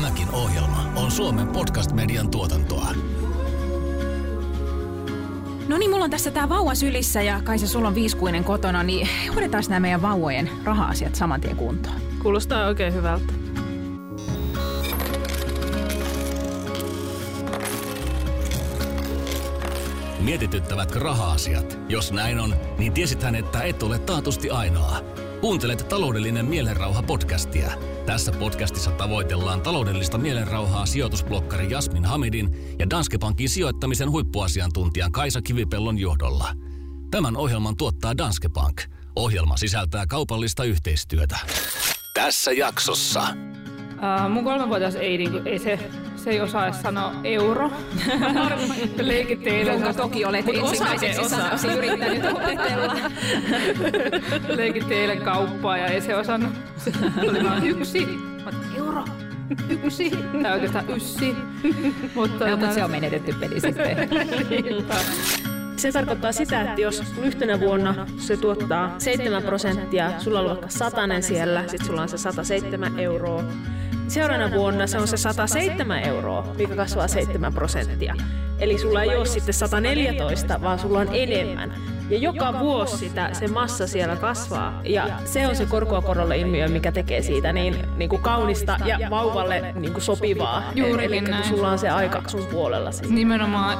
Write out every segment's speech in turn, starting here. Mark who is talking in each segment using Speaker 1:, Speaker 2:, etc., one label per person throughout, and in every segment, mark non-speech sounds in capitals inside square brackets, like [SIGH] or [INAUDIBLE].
Speaker 1: Tämäkin ohjelma on Suomen podcast-median tuotantoa.
Speaker 2: No niin, mulla on tässä tää vauva sylissä ja kai se sulla on viiskuinen kotona, niin hoidetaan nämä meidän vauvojen raha-asiat saman tien kuntoon.
Speaker 3: Kuulostaa oikein hyvältä.
Speaker 1: Mietityttävätkö raha-asiat? Jos näin on, niin tiesithän, että et ole taatusti ainoa. Kuuntelet taloudellinen mielenrauha podcastia. Tässä podcastissa tavoitellaan taloudellista mielenrauhaa sijoitusblokkari Jasmin Hamidin ja Danske Bankin sijoittamisen huippuasiantuntijan Kaisa Kivipellon johdolla. Tämän ohjelman tuottaa Danske Bank. Ohjelma sisältää kaupallista yhteistyötä. Tässä jaksossa.
Speaker 3: Uh, mun kolmenvuotias ei, ei se, se ei osaa edes sanoa euro. [LAUGHS] Leikit teille.
Speaker 2: Jonka toki olet ensimmäiseksi
Speaker 3: osa.
Speaker 2: sanaksi yrittänyt opetella. [LAUGHS]
Speaker 3: Leikit teille kauppaa ja ei se osannut. Se oli vaan yksi. Mä euro. Yksi. Tai oikeastaan yssi. Mutta,
Speaker 2: No, mutta se on menetetty peli sitten. [LAUGHS]
Speaker 4: Se tarkoittaa sitä, että jos yhtenä vuonna se tuottaa 7 prosenttia, sulla on vaikka satanen siellä, sitten sulla on se 107 euroa. Seuraavana vuonna se on se 107 euroa, mikä kasvaa 7 prosenttia. Eli sulla ei ole sitten 114, vaan sulla on enemmän. Ja joka vuosi sitä, se massa siellä kasvaa. Ja se on se korkoa korolle ilmiö, mikä tekee siitä niin, niin kuin kaunista ja vauvalle niin kuin sopivaa.
Speaker 3: Juurikin
Speaker 4: Eli kun
Speaker 3: näin.
Speaker 4: sulla on se aika sun puolella.
Speaker 3: Nimenomaan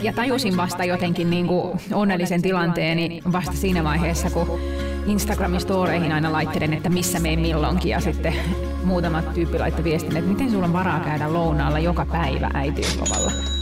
Speaker 2: Ja tajusin vasta jotenkin niin kuin onnellisen tilanteeni vasta siinä vaiheessa, kun Instagramin storeihin aina laittelen, että missä meen milloinkin. Ja sitten muutama tyyppi laittoi viestin, että miten sulla on varaa käydä lounaalla joka päivä äitiyslomalla.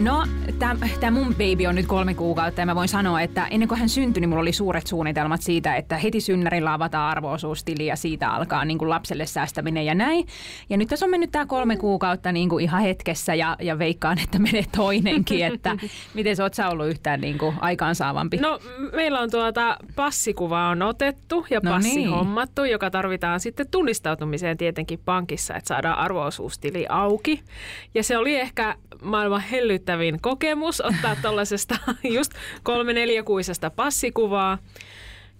Speaker 2: No, tämä mun baby on nyt kolme kuukautta ja mä voin sanoa, että ennen kuin hän syntyi, niin mulla oli suuret suunnitelmat siitä, että heti synnärillä avataan arvoosuustili ja siitä alkaa niin kuin lapselle säästäminen ja näin. Ja nyt tässä on mennyt tämä kolme kuukautta niin kuin ihan hetkessä ja, ja veikkaan, että menee toinenkin, että [LAUGHS] miten sä oot sä ollut yhtään niin kuin aikaansaavampi?
Speaker 4: No meillä on tuota passikuva on otettu ja
Speaker 2: No
Speaker 4: passi
Speaker 2: niin.
Speaker 4: hommattu, joka tarvitaan sitten tunnistautumiseen tietenkin pankissa, että saadaan arvoosuustili auki. Ja se oli ehkä maailman hellyttävin kokemus ottaa tuollaisesta [LAUGHS] just kolme neljäkuisesta passikuvaa.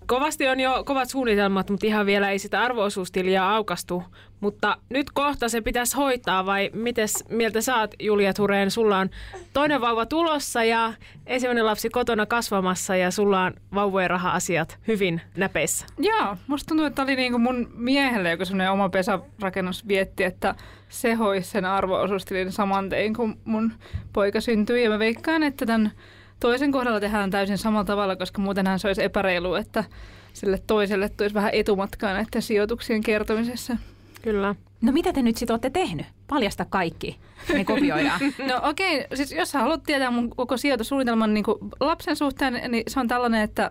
Speaker 4: Kovasti on jo kovat suunnitelmat, mutta ihan vielä ei sitä arvoosuustiliä aukastu. Mutta nyt kohta se pitäisi hoitaa vai mites mieltä saat Julia Tureen? Sulla on toinen vauva tulossa ja ensimmäinen lapsi kotona kasvamassa ja sulla on vauvojen raha-asiat hyvin näpeissä.
Speaker 3: Joo, musta tuntuu, että oli niinku mun miehelle joku semmoinen oma pesärakennus vietti, että se hoisi sen arvoosuustilin saman tein, kun mun poika syntyi. Ja mä veikkaan, että tämän toisen kohdalla tehdään täysin samalla tavalla, koska muutenhan se olisi epäreilu, että sille toiselle tulisi vähän etumatkaa näiden sijoituksien kertomisessa.
Speaker 4: Kyllä.
Speaker 2: No mitä te nyt sitten olette tehnyt? Paljasta kaikki. Ne [LAUGHS] kopioidaan.
Speaker 3: No okei, okay. siis jos sä haluat tietää mun koko sijoitussuunnitelman niin lapsen suhteen, niin se on tällainen, että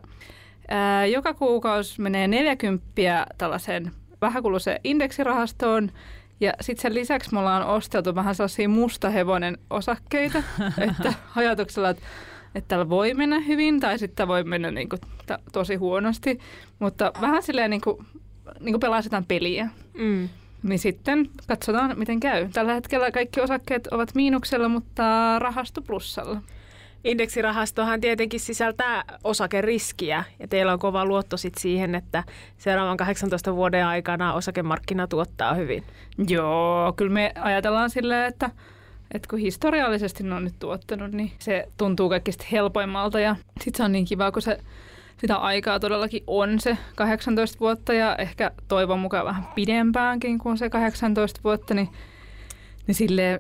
Speaker 3: ää, joka kuukausi menee 40 tällaiseen vähäkuluiseen indeksirahastoon, ja sitten sen lisäksi me ollaan osteltu vähän sellaisia mustahevonen osakkeita, [LAUGHS] että ajatuksella, että, että tällä voi mennä hyvin tai sitten voi mennä niin kuin, tosi huonosti, mutta vähän silleen niin kuin, niin kuin pelastetaan peliä.
Speaker 4: Mm.
Speaker 3: Niin sitten katsotaan, miten käy. Tällä hetkellä kaikki osakkeet ovat miinuksella, mutta rahasto plussalla.
Speaker 4: Indeksirahastohan tietenkin sisältää osakeriskiä ja teillä on kova luotto sit siihen, että seuraavan 18 vuoden aikana osakemarkkina tuottaa hyvin.
Speaker 3: Joo, kyllä me ajatellaan silleen, että, että kun historiallisesti ne on nyt tuottanut, niin se tuntuu kaikista helpoimmalta. Ja sitten se on niin kiva, kun se sitä aikaa todellakin on se 18 vuotta ja ehkä toivon mukaan vähän pidempäänkin kuin se 18 vuotta, niin, niin silleen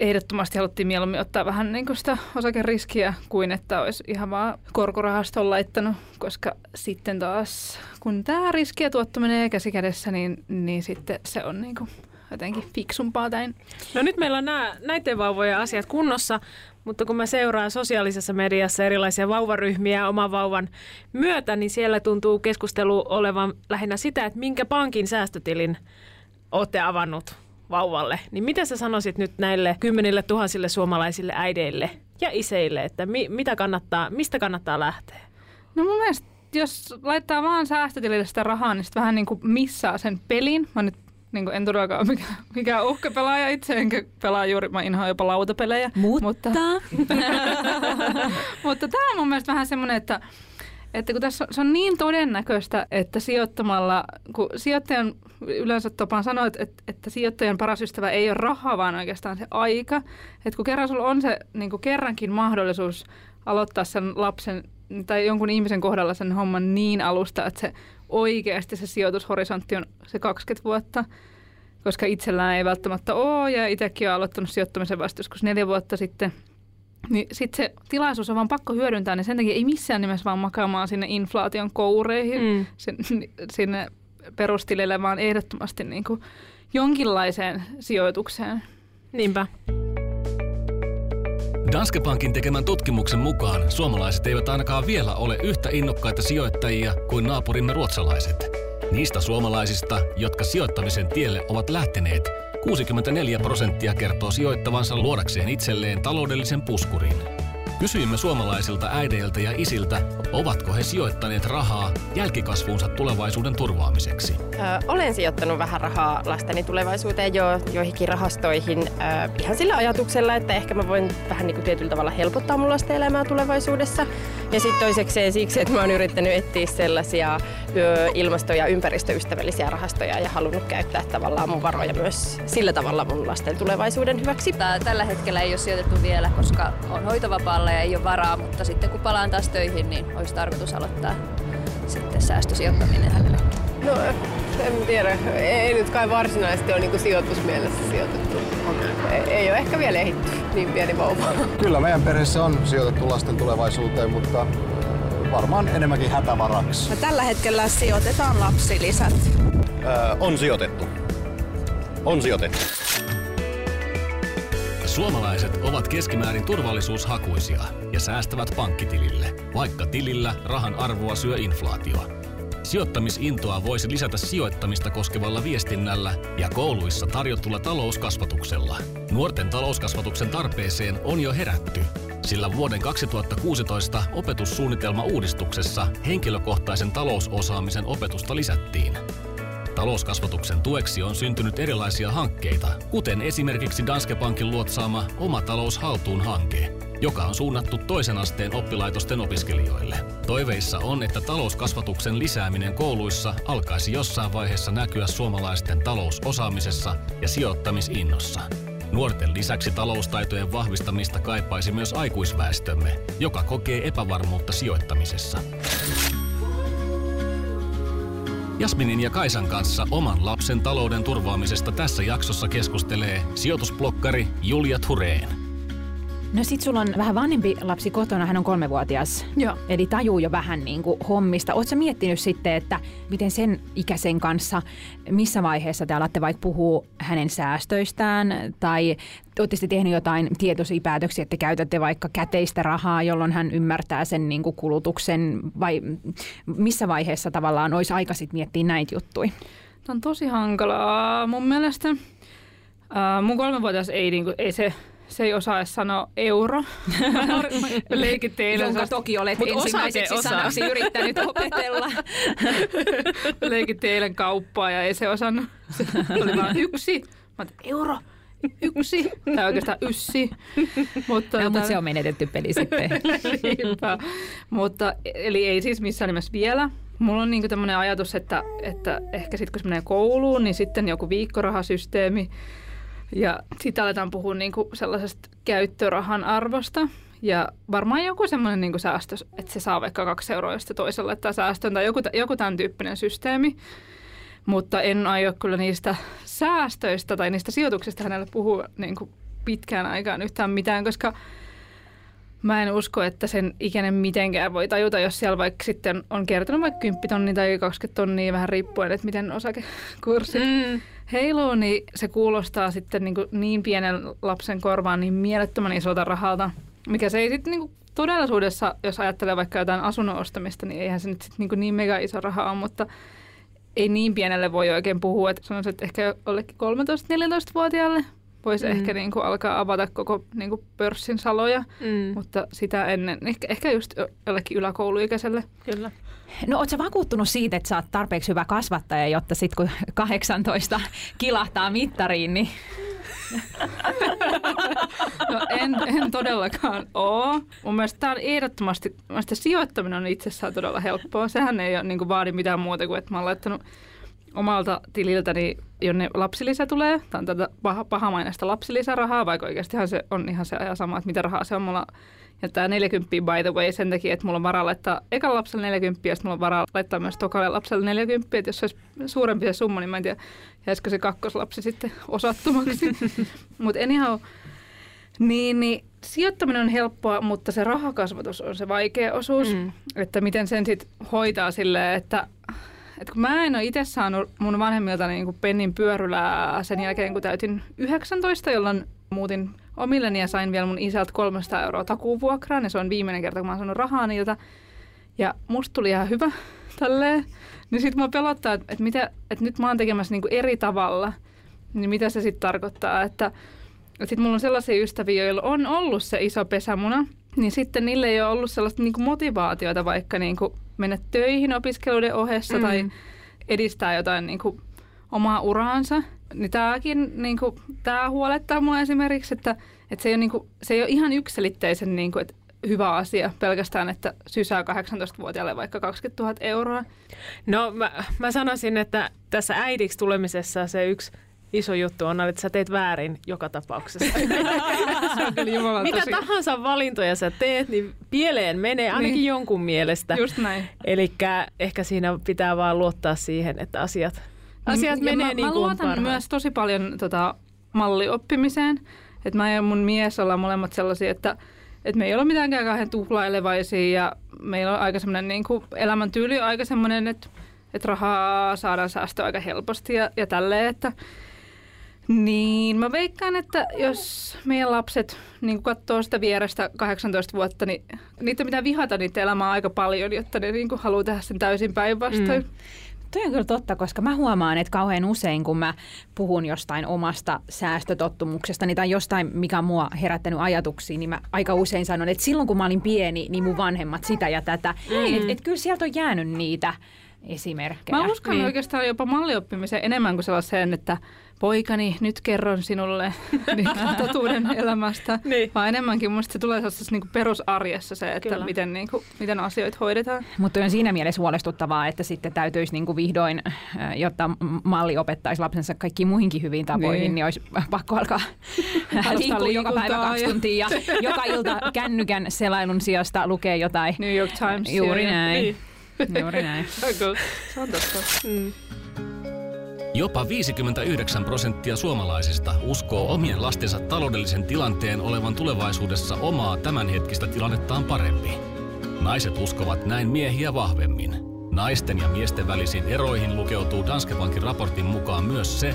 Speaker 3: ehdottomasti haluttiin mieluummin ottaa vähän niin kuin sitä osakeriskiä kuin että olisi ihan vaan korkorahaston laittanut, koska sitten taas kun tämä riski ja tuotto menee käsi kädessä, niin, niin sitten se on niin kuin jotenkin fiksumpaa täin.
Speaker 4: No nyt meillä on nämä, näiden vauvojen asiat kunnossa, mutta kun mä seuraan sosiaalisessa mediassa erilaisia vauvaryhmiä oman vauvan myötä, niin siellä tuntuu keskustelu olevan lähinnä sitä, että minkä pankin säästötilin olette avannut vauvalle. Niin mitä sä sanoisit nyt näille kymmenille tuhansille suomalaisille äideille ja iseille, että mi, mitä kannattaa, mistä kannattaa lähteä?
Speaker 3: No mun mielestä, jos laittaa vaan säästötilille sitä rahaa, niin sitten vähän niin kuin missaa sen pelin. Mä nyt niin en todellakaan ole mikään, mikään uhkapelaaja itse, enkä pelaa juuri, mä inhoan jopa lautapelejä.
Speaker 2: Mutta,
Speaker 3: Mutta, [LAUGHS] mutta tämä on mun mielestä vähän semmoinen, että, että kun tässä on, se on niin todennäköistä, että sijoittamalla, kun sijoittajan yleensä tapaan sanoa, että, että sijoittajan paras ystävä ei ole raha, vaan oikeastaan se aika. Että kun kerran sulla on se niin kuin kerrankin mahdollisuus aloittaa sen lapsen tai jonkun ihmisen kohdalla sen homman niin alusta, että se oikeasti se sijoitushorisontti on se 20 vuotta, koska itsellään ei välttämättä ole ja itsekin olen aloittanut sijoittamisen vasta joskus neljä vuotta sitten – niin sitten se tilaisuus on vaan pakko hyödyntää, niin sen takia ei missään nimessä vaan makaamaan sinne inflaation koureihin, mm. sin, sinne perustilille, vaan ehdottomasti niin kuin jonkinlaiseen sijoitukseen.
Speaker 4: Niinpä.
Speaker 1: Danske Bankin tekemän tutkimuksen mukaan suomalaiset eivät ainakaan vielä ole yhtä innokkaita sijoittajia kuin naapurimme ruotsalaiset. Niistä suomalaisista, jotka sijoittamisen tielle ovat lähteneet, 64 prosenttia kertoo sijoittavansa luodakseen itselleen taloudellisen puskurin. Kysyimme suomalaisilta äideiltä ja isiltä, ovatko he sijoittaneet rahaa jälkikasvuunsa tulevaisuuden turvaamiseksi.
Speaker 5: Ö, olen sijoittanut vähän rahaa lasteni tulevaisuuteen jo joihinkin rahastoihin ö, ihan sillä ajatuksella, että ehkä mä voin vähän niin kuin tietyllä tavalla helpottaa mun lasten elämää tulevaisuudessa. Ja sitten toisekseen siksi, että mä oon yrittänyt etsiä sellaisia ilmasto- ja ympäristöystävällisiä rahastoja ja halunnut käyttää tavallaan mun varoja myös sillä tavalla mun lasten tulevaisuuden hyväksi.
Speaker 6: Tällä hetkellä ei ole sijoitettu vielä, koska on hoitovapaalla ja ei ole varaa, mutta sitten kun palaan taas töihin, niin olisi tarkoitus aloittaa sitten säästösijoittaminen hänellekin.
Speaker 7: No en tiedä, ei nyt kai varsinaisesti ole niin sijoitusmielessä sijoitettu. Ei, ei ole ehkä vielä ehitty niin pieni vauva.
Speaker 8: Kyllä meidän perheessä on sijoitettu lasten tulevaisuuteen, mutta varmaan enemmänkin hätävaraksi.
Speaker 9: No, tällä hetkellä sijoitetaan lapsilisät.
Speaker 10: Öö, on sijoitettu. On sijoitettu.
Speaker 1: Suomalaiset ovat keskimäärin turvallisuushakuisia ja säästävät pankkitilille, vaikka tilillä rahan arvoa syö inflaatio. Sijoittamisintoa voisi lisätä sijoittamista koskevalla viestinnällä ja kouluissa tarjotulla talouskasvatuksella. Nuorten talouskasvatuksen tarpeeseen on jo herätty, sillä vuoden 2016 opetussuunnitelma uudistuksessa henkilökohtaisen talousosaamisen opetusta lisättiin. Talouskasvatuksen tueksi on syntynyt erilaisia hankkeita, kuten esimerkiksi Danske Bankin luotsaama Oma talous haltuun hanke, joka on suunnattu toisen asteen oppilaitosten opiskelijoille. Toiveissa on, että talouskasvatuksen lisääminen kouluissa alkaisi jossain vaiheessa näkyä suomalaisten talousosaamisessa ja sijoittamisinnossa. Nuorten lisäksi taloustaitojen vahvistamista kaipaisi myös aikuisväestömme, joka kokee epävarmuutta sijoittamisessa. Jasminin ja Kaisan kanssa oman lapsen talouden turvaamisesta tässä jaksossa keskustelee sijoitusblokkari Julia Thureen.
Speaker 2: No sit sulla on vähän vanhempi lapsi kotona, hän on kolmevuotias.
Speaker 3: Joo.
Speaker 2: Eli tajuu jo vähän niin kuin hommista. Oletko miettinyt sitten, että miten sen ikäisen kanssa, missä vaiheessa te alatte vaikka puhua hänen säästöistään tai olette tehnyt jotain tietoisia päätöksiä, että käytätte vaikka käteistä rahaa, jolloin hän ymmärtää sen niin kuin kulutuksen vai missä vaiheessa tavallaan olisi aika sitten miettiä näitä juttuja?
Speaker 3: Tämä on tosi hankalaa mun mielestä. Uh, mun kolmenvuotias ei, niinku, ei se se ei osaa edes sanoa euro. [LAUGHS] Leikit teille.
Speaker 2: Jonka toki olet Mut ensimmäiseksi osa. sanaksi yrittänyt opetella. [LAUGHS]
Speaker 3: Leikit eilen kauppaa ja ei se osannut. Se oli vain yksi. Mä oon, euro, yksi, tai oikeastaan yssi.
Speaker 2: Mutta, no, mutta se on menetetty peli sitten. [LAUGHS]
Speaker 3: mutta, eli ei siis missään nimessä vielä. Mulla on niinku tämmöinen ajatus, että, että ehkä sitten kun se menee kouluun, niin sitten joku viikkorahasysteemi, ja sitten aletaan puhua niinku sellaisesta käyttörahan arvosta. Ja varmaan joku semmoinen niinku säästö, että se saa vaikka kaksi euroa, jos toiselle laittaa säästön tai joku, joku tämän tyyppinen systeemi. Mutta en aio kyllä niistä säästöistä tai niistä sijoituksista hänelle puhua niinku pitkään aikaan yhtään mitään, koska mä en usko, että sen ikäinen mitenkään voi tajuta, jos siellä vaikka sitten on kertonut vaikka 10 tonnia tai 20 tonnia vähän riippuen, että miten osakekurssit mm heiluu, niin se kuulostaa sitten niin, kuin niin pienen lapsen korvaan niin mielettömän isolta rahalta, mikä se ei sitten niin todellisuudessa, jos ajattelee vaikka jotain asunnon ostamista, niin eihän se nyt sitten niin, niin mega iso raha ole, mutta ei niin pienelle voi oikein puhua. Että sanoisin, että ehkä jollekin 13-14-vuotiaalle voisi mm. ehkä niin kuin alkaa avata koko niin kuin pörssin saloja, mm. mutta sitä ennen, ehkä, ehkä just jollekin yläkouluikäiselle.
Speaker 4: Kyllä.
Speaker 2: No ootko vakuuttunut siitä, että sä oot tarpeeksi hyvä kasvattaja, jotta sitten kun 18 kilahtaa mittariin, niin [LAUGHS]
Speaker 3: No en, en todellakaan ole. Mun mielestä tämä on ehdottomasti, mielestä sijoittaminen on itsessään todella helppoa. Sehän ei ole, niin vaadi mitään muuta kuin, että mä oon laittanut omalta tililtäni, jonne lapsilisä tulee. Tämä on tätä paha, pahamainaista lapsilisärahaa, vaikka oikeastihan se on ihan se ajan sama, että mitä rahaa se on mulla. Ja tämä 40 by the way sen takia, että mulla on varaa laittaa ekalla lapselle 40 ja sitten mulla on varaa laittaa myös tokalle lapselle 40. Että jos se olisi suurempi se summa, niin mä en tiedä, jäisikö se kakkoslapsi sitten osattomaksi. [LAUGHS] Mutta anyhow, niin, niin sijoittaminen on helppoa, mutta se rahakasvatus on se vaikea osuus. Mm. Että miten sen sitten hoitaa silleen, että että kun mä en ole itse saanut mun vanhemmilta niin kuin pennin pyörylää sen jälkeen, kun täytin 19, jolloin muutin omilleni ja sain vielä mun isältä 300 euroa takuvuokraan. Ja se on viimeinen kerta, kun mä oon saanut rahaa niiltä. Ja musta tuli ihan hyvä [LAUGHS] tälleen. Niin sit mua pelottaa, että, että, mitä, että nyt mä oon tekemässä niin kuin eri tavalla. Niin mitä se sitten tarkoittaa, että, että sit mulla on sellaisia ystäviä, joilla on ollut se iso pesämuna. Niin sitten niille ei ole ollut sellaista niin kuin motivaatiota vaikka niin kuin mennä töihin opiskeluiden ohessa mm. tai edistää jotain niin kuin omaa uraansa. Niin tämäkin niin kuin, tämä huolettaa mua esimerkiksi, että, että se, ei ole, niin kuin, se ei ole ihan yksilitteisen niin kuin, että hyvä asia pelkästään, että sysää 18-vuotiaalle vaikka 20 000 euroa.
Speaker 4: No mä, mä sanoisin, että tässä äidiksi tulemisessa se yksi iso juttu on, että sä teet väärin joka tapauksessa. [LAUGHS] Mikä tosi... tahansa valintoja sä teet, niin pieleen menee ainakin niin. jonkun mielestä.
Speaker 3: Just näin.
Speaker 4: Eli ehkä siinä pitää vaan luottaa siihen, että asiat, asiat menee
Speaker 3: mä,
Speaker 4: niin
Speaker 3: mä luotan
Speaker 4: parhaan.
Speaker 3: myös tosi paljon tota, mallioppimiseen. Että mä ja mun mies ollaan molemmat sellaisia, että että me ei ole mitenkään kauhean tuhlailevaisia ja meillä on aika semmoinen niin kuin elämäntyyli aika semmoinen, että, että rahaa saadaan säästöä aika helposti ja, ja tälleen, että niin, mä veikkaan, että jos meidän lapset niin katsoo sitä vierestä 18 vuotta, niin niitä pitää vihata niitä elämää aika paljon, jotta ne niin haluaa tehdä sen täysin päinvastoin. Mm.
Speaker 2: Toi on kyllä totta, koska mä huomaan, että kauhean usein, kun mä puhun jostain omasta säästötottumuksesta tai jostain, mikä on mua herättänyt ajatuksia, niin mä aika usein sanon, että silloin kun mä olin pieni, niin mun vanhemmat sitä ja tätä. Mm. Että et kyllä sieltä on jäänyt niitä esimerkkejä.
Speaker 3: Mä uskon niin. oikeastaan jopa mallioppimiseen enemmän kuin sellaiseen, että poikani, nyt kerron sinulle [LAUGHS] totuuden elämästä. niin. Vaan enemmänkin mun se tulee sellaisessa niin perusarjessa se, että miten, niin kuin, miten asioita hoidetaan.
Speaker 2: Mutta on siinä mielessä huolestuttavaa, että sitten täytyisi niin kuin vihdoin, jotta malli opettaisi lapsensa kaikkiin muihinkin hyviin tapoihin, niin, niin olisi [LAUGHS] pakko alkaa [LAUGHS] liikkua joka päivä kaksi ja... tuntia ja joka ilta kännykän selailun sijasta lukee jotain.
Speaker 3: New York Times.
Speaker 2: Juuri näin. Niin. Juuri näin. [LAUGHS]
Speaker 3: Se on totta. Mm.
Speaker 1: Jopa 59 prosenttia suomalaisista uskoo omien lastensa taloudellisen tilanteen olevan tulevaisuudessa omaa tämänhetkistä tilannettaan parempi. Naiset uskovat näin miehiä vahvemmin. Naisten ja miesten välisiin eroihin lukeutuu Danske Bankin raportin mukaan myös se,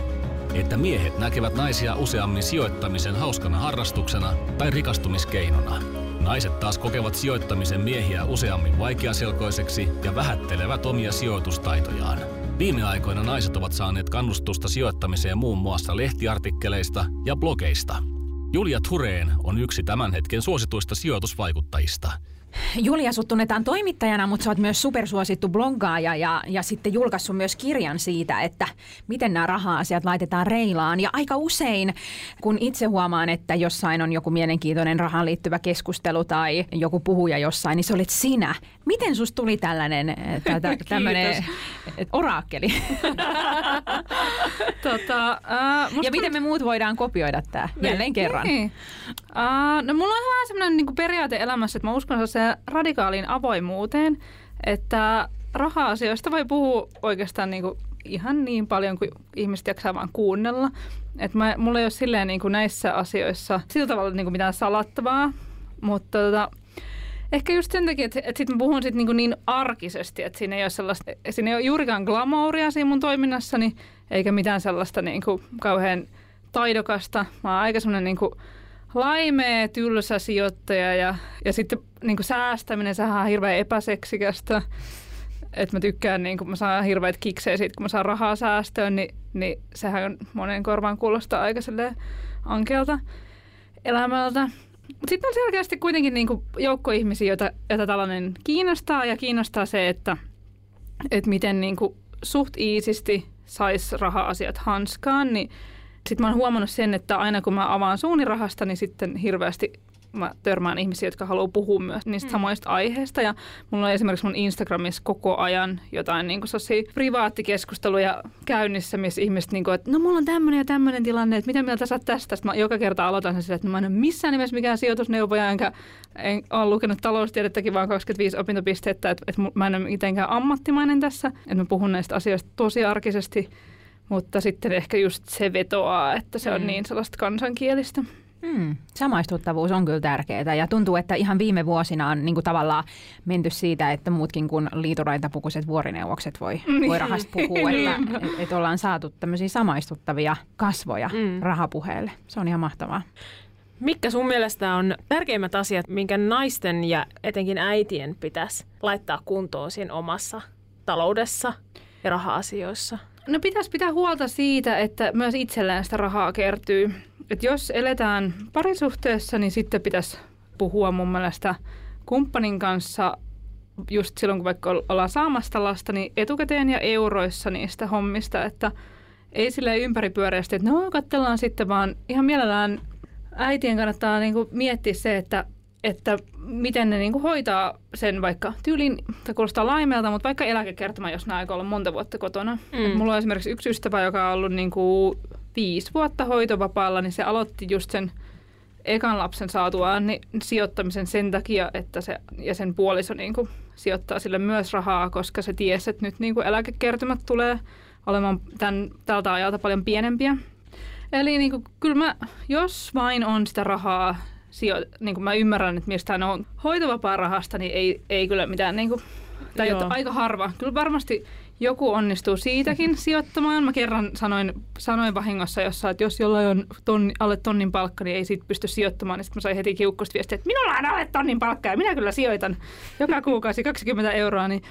Speaker 1: että miehet näkevät naisia useammin sijoittamisen hauskana harrastuksena tai rikastumiskeinona. Naiset taas kokevat sijoittamisen miehiä useammin vaikeaselkoiseksi ja vähättelevät omia sijoitustaitojaan. Viime aikoina naiset ovat saaneet kannustusta sijoittamiseen muun muassa lehtiartikkeleista ja blogeista. Julia Thureen on yksi tämän hetken suosituista sijoitusvaikuttajista.
Speaker 2: Julia, sut tunnetaan toimittajana, mutta sä oot myös supersuosittu bloggaaja ja, ja sitten julkaissut myös kirjan siitä, että miten nämä raha-asiat laitetaan reilaan. Ja aika usein, kun itse huomaan, että jossain on joku mielenkiintoinen rahaan liittyvä keskustelu tai joku puhuja jossain, niin se olet sinä. Miten susta tuli tällainen [LAUGHS] tämmöinen oraakkeli? [LAUGHS]
Speaker 3: tota, uh,
Speaker 2: ja miten me muut voidaan kopioida tämä jälleen kerran?
Speaker 3: Niin. Uh, no mulla on vähän semmoinen niin periaate elämässä, että mä uskon se radikaaliin avoimuuteen, että raha-asioista voi puhua oikeastaan niin kuin ihan niin paljon kuin ihmiset jaksaa vaan kuunnella. Että mä, mulla ei ole silleen niin kuin näissä asioissa sillä tavalla niin kuin mitään salattavaa, mutta tota, ehkä just sen takia, että, että sit mä puhun sit niin, kuin niin arkisesti, että siinä ei ole sellaista, siinä ei ole juurikaan glamouria siinä mun toiminnassani, eikä mitään sellaista niin kuin kauhean taidokasta. Mä oon aika semmoinen niin kuin laimea, tylsä sijoittaja ja, ja sitten niin kuin säästäminen, sehän on hirveän epäseksikästä. Että mä tykkään, niin kun mä saan hirveät kiksejä siitä, kun mä saan rahaa säästöön, niin, niin sehän on monen korvaan kuulostaa aika ankealta elämältä. Sitten on selkeästi kuitenkin niin joukko ihmisiä, joita, joita tällainen kiinnostaa ja kiinnostaa se, että, että miten niin suht iisisti saisi raha-asiat hanskaan, niin Sitten mä oon huomannut sen, että aina kun mä avaan suunirahasta, niin sitten hirveästi mä törmään ihmisiä, jotka haluaa puhua myös niistä mm. samoista aiheista. Ja mulla on esimerkiksi mun Instagramissa koko ajan jotain niin kuin privaattikeskusteluja käynnissä, missä ihmiset, niin kuin, että no mulla on tämmöinen ja tämmöinen tilanne, että mitä mieltä sä tästä? Sitten mä joka kerta aloitan sen sillä, että no, mä en ole missään nimessä mikään sijoitusneuvoja, enkä en ole lukenut taloustiedettäkin vaan 25 opintopistettä, että, että mä en ole mitenkään ammattimainen tässä, että mä puhun näistä asioista tosi arkisesti, mutta sitten ehkä just se vetoaa, että se on mm. niin sellaista kansankielistä.
Speaker 2: Hmm. Samaistuttavuus on kyllä tärkeää ja tuntuu, että ihan viime vuosina on niin kuin tavallaan menty siitä, että muutkin kuin liituraitapukuiset vuorineuvokset voi, [LAUGHS] niin. voi rahasta puhua, että et, et ollaan saatu tämmöisiä samaistuttavia kasvoja mm. rahapuheelle. Se on ihan mahtavaa.
Speaker 4: Mikä sun mielestä on tärkeimmät asiat, minkä naisten ja etenkin äitien pitäisi laittaa kuntoon siinä omassa taloudessa ja raha-asioissa?
Speaker 3: No pitäisi pitää huolta siitä, että myös itsellään sitä rahaa kertyy. Et jos eletään parisuhteessa, niin sitten pitäisi puhua mun mielestä kumppanin kanssa just silloin, kun vaikka ollaan saamasta lasta, niin etukäteen ja euroissa niistä hommista, että ei sille ympäripyöreästi, että no katsellaan sitten, vaan ihan mielellään äitien kannattaa niinku miettiä se, että että miten ne niinku hoitaa sen vaikka tyylin, tai kuulostaa laimeelta, mutta vaikka eläkekertoma, jos nämä aikoo olla monta vuotta kotona. Mm. Et mulla on esimerkiksi yksi ystävä, joka on ollut niinku viisi vuotta hoitovapaalla, niin se aloitti just sen ekan lapsen saatuaan niin sijoittamisen sen takia, että se ja sen puoliso niinku sijoittaa sille myös rahaa, koska se tiesi, että nyt niinku eläkekertymät tulee olemaan tämän, tältä ajalta paljon pienempiä. Eli niinku, kyllä mä, jos vain on sitä rahaa sijo- niin kuin mä ymmärrän, että mistä ne on hoitovapaa-rahasta, niin ei, ei kyllä mitään, niin kuin, tai Joo. aika harva. Kyllä varmasti joku onnistuu siitäkin [LAUGHS] sijoittamaan. Mä kerran sanoin, sanoin vahingossa jossa, että jos jollain on tonni, alle tonnin palkka, niin ei siitä pysty sijoittamaan. Niin sitten mä sain heti kiukkusta viestiä, että minulla on alle tonnin palkka ja minä kyllä sijoitan joka kuukausi 20 euroa. Niin,